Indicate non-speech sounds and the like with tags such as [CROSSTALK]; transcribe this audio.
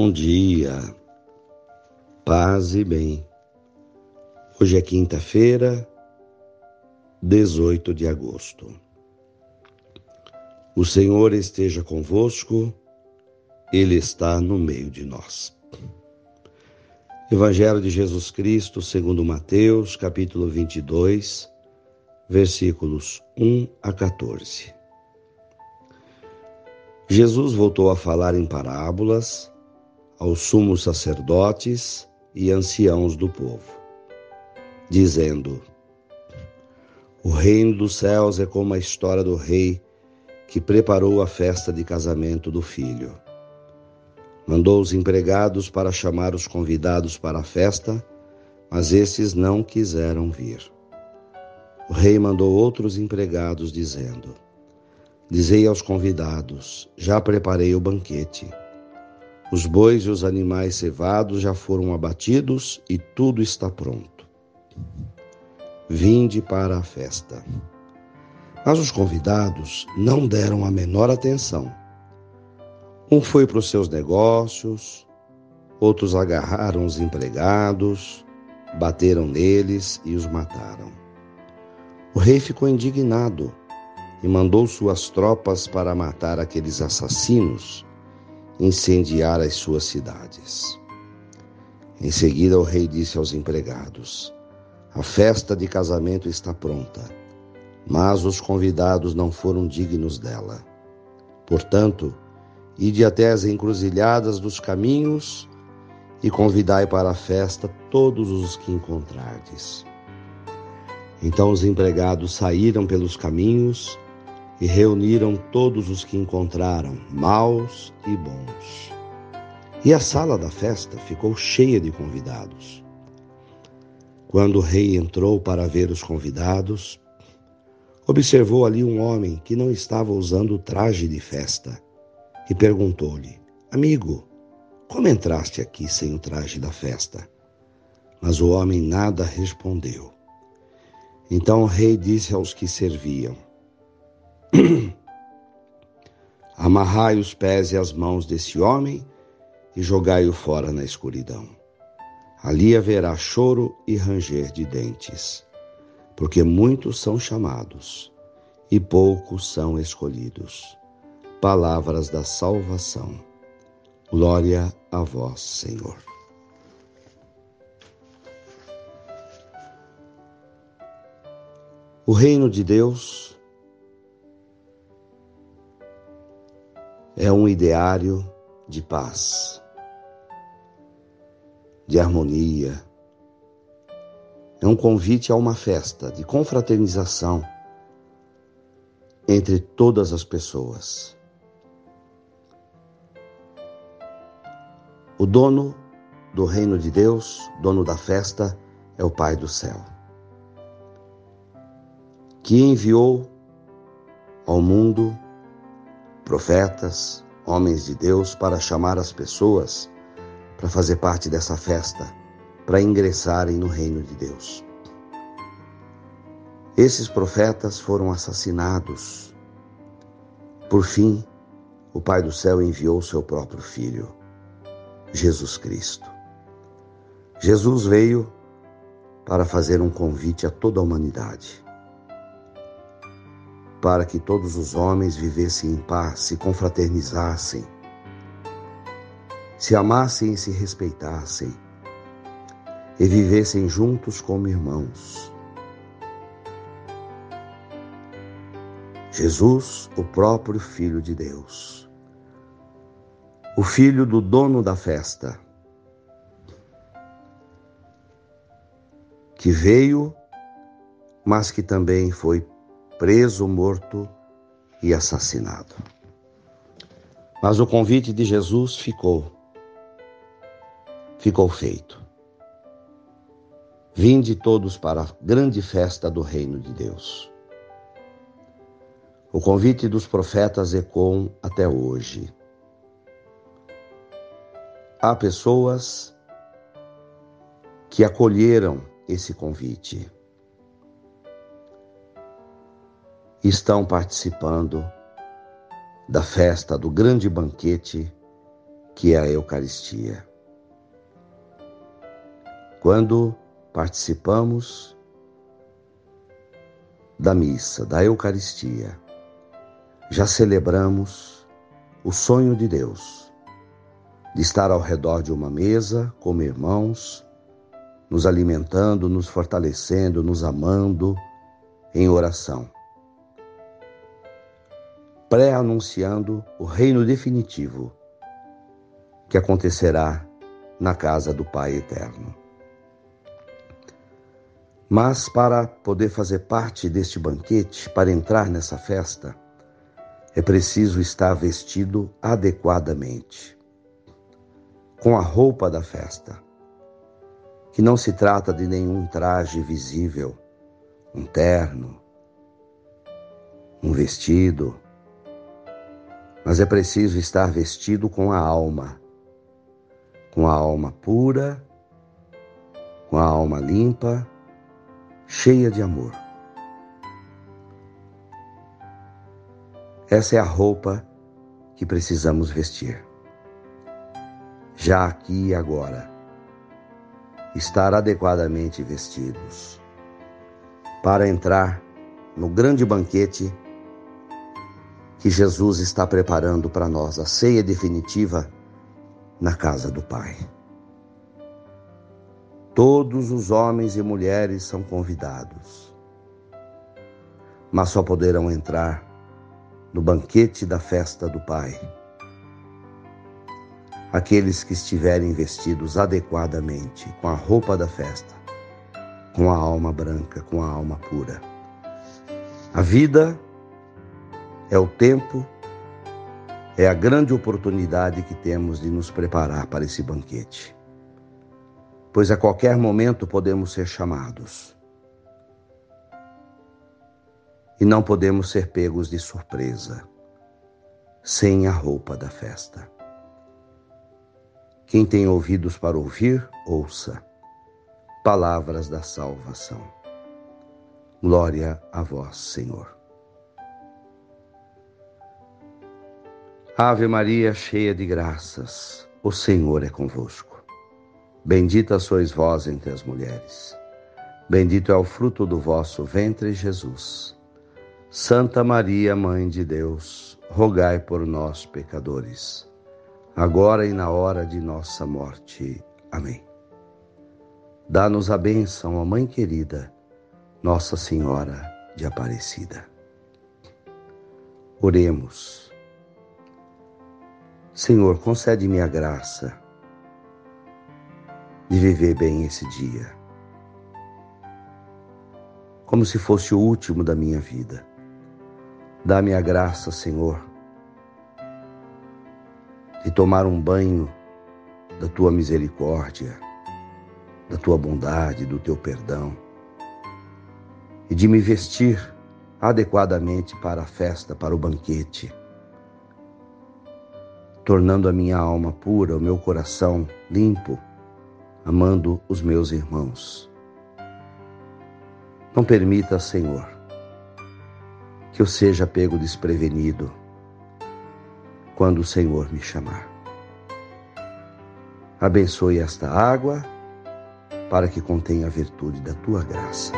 Bom dia, paz e bem. Hoje é quinta-feira, 18 de agosto. O Senhor esteja convosco, Ele está no meio de nós. Evangelho de Jesus Cristo, segundo Mateus, capítulo 22, versículos 1 a 14. Jesus voltou a falar em parábolas aos sumos sacerdotes e anciãos do povo, dizendo: O reino dos céus é como a história do rei que preparou a festa de casamento do filho. Mandou os empregados para chamar os convidados para a festa, mas esses não quiseram vir. O rei mandou outros empregados, dizendo: Dizei aos convidados: Já preparei o banquete os bois e os animais cevados já foram abatidos e tudo está pronto. Vinde para a festa. Mas os convidados não deram a menor atenção. Um foi para os seus negócios, outros agarraram os empregados, bateram neles e os mataram. O rei ficou indignado e mandou suas tropas para matar aqueles assassinos incendiar as suas cidades. Em seguida, o rei disse aos empregados: A festa de casamento está pronta, mas os convidados não foram dignos dela. Portanto, ide até as encruzilhadas dos caminhos e convidai para a festa todos os que encontrardes. Então os empregados saíram pelos caminhos e reuniram todos os que encontraram, maus e bons. E a sala da festa ficou cheia de convidados. Quando o rei entrou para ver os convidados, observou ali um homem que não estava usando o traje de festa e perguntou-lhe: Amigo, como entraste aqui sem o traje da festa? Mas o homem nada respondeu. Então o rei disse aos que serviam: [CLEARS THROAT] Amarrai os pés e as mãos desse homem e jogai-o fora na escuridão. Ali haverá choro e ranger de dentes, porque muitos são chamados e poucos são escolhidos. Palavras da salvação. Glória a vós, Senhor. O reino de Deus é um ideário de paz, de harmonia. É um convite a uma festa de confraternização entre todas as pessoas. O dono do reino de Deus, dono da festa, é o Pai do céu, que enviou ao mundo profetas, homens de Deus, para chamar as pessoas para fazer parte dessa festa, para ingressarem no reino de Deus. Esses profetas foram assassinados. Por fim, o Pai do céu enviou seu próprio Filho, Jesus Cristo. Jesus veio para fazer um convite a toda a humanidade para que todos os homens vivessem em paz, se confraternizassem, se amassem e se respeitassem, e vivessem juntos como irmãos. Jesus, o próprio Filho de Deus, o filho do dono da festa, que veio, mas que também foi preso, morto e assassinado. Mas o convite de Jesus ficou, ficou feito. Vinde todos para a grande festa do reino de Deus. O convite dos profetas ecoam até hoje. Há pessoas que acolheram esse convite estão participando da festa do grande banquete que é a Eucaristia. Quando participamos da missa, da Eucaristia, já celebramos o sonho de Deus de estar ao redor de uma mesa como irmãos, nos alimentando, nos fortalecendo, nos amando em oração, pré-anunciando o reino definitivo que acontecerá na casa do Pai Eterno. Mas para poder fazer parte deste banquete, para entrar nessa festa, é preciso estar vestido adequadamente, com a roupa da festa, que não se trata de nenhum traje visível, um terno, um vestido, mas é preciso estar vestido com a alma, com a alma pura, com a alma limpa, cheia de amor. Essa é a roupa que precisamos vestir. Já aqui e agora, estar adequadamente vestidos para entrar no grande banquete que Jesus está preparando para nós, a ceia definitiva na casa do Pai. Todos os homens e mulheres são convidados, mas só poderão entrar no banquete da festa do Pai aqueles que estiverem vestidos adequadamente com a roupa da festa, com a alma branca, com a alma pura. A vida é o tempo, é a grande oportunidade que temos de nos preparar para esse banquete pois a qualquer momento podemos ser chamados. E não podemos ser pegos de surpresa, sem a roupa da festa. Quem tem ouvidos para ouvir, ouça. Palavras da salvação. Glória a vós, Senhor. Ave Maria, cheia de graças, o Senhor é convosco. Bendita sois vós entre as mulheres. Bendito é o fruto do vosso ventre, Jesus. Santa Maria, Mãe de Deus, rogai por nós, pecadores, agora e na hora de nossa morte. Amém. Dá-nos a bênção, ó Mãe querida, Nossa Senhora de Aparecida. Oremos. Senhor, concede-me a graça de viver bem esse dia. Como se fosse o último da minha vida. Dá-me a graça, Senhor, de tomar um banho da tua misericórdia, da tua bondade, do teu perdão e de me vestir adequadamente para a festa, para o banquete, tornando a minha alma pura, o meu coração limpo amando os meus irmãos. Não permita, Senhor, que eu seja pego desprevenido quando o Senhor me chamar. Abençoe esta água para que contenha a virtude da tua graça.